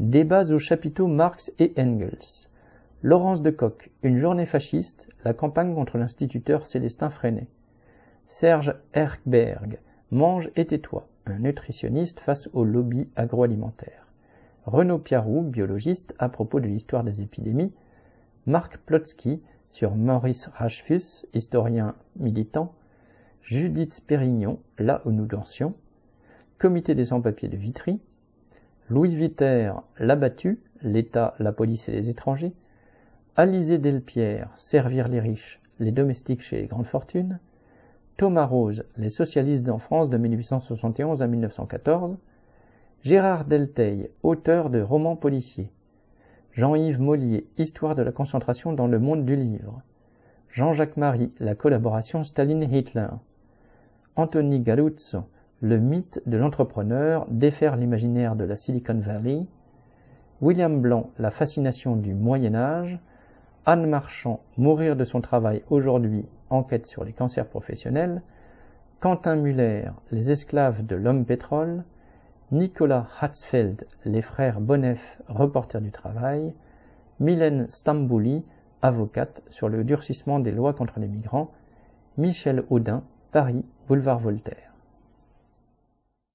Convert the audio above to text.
Débats au chapiteau Marx et Engels. Laurence de Coq, Une journée fasciste, la campagne contre l'instituteur Célestin Freinet. Serge Herkberg, Mange et tais-toi, un nutritionniste face au lobby agroalimentaire. Renaud Piarou, biologiste, à propos de l'histoire des épidémies. Marc Plotsky, sur Maurice Rachfus, historien militant. Judith Pérignon, Là où nous dansions. Comité des sans-papiers de Vitry. Louis Viter, L'abattu, l'État, la police et les étrangers. Alizé Delpierre, Servir les riches, les domestiques chez les grandes fortunes. Thomas Rose, Les socialistes en France de 1871 à 1914, Gérard Delteil, auteur de romans policiers, Jean-Yves Mollier, Histoire de la concentration dans le monde du livre, Jean-Jacques Marie, La collaboration Staline-Hitler, Anthony Galuzzo, Le mythe de l'entrepreneur, défaire l'imaginaire de la Silicon Valley, William Blanc, La fascination du Moyen Âge, Anne Marchand, Mourir de son travail aujourd'hui, enquête sur les cancers professionnels, Quentin Muller, Les esclaves de l'homme pétrole, Nicolas Hatzfeld, Les frères Bonnef, reporters du travail, Mylène Stambouli, avocate sur le durcissement des lois contre les migrants, Michel Audin, Paris, boulevard Voltaire.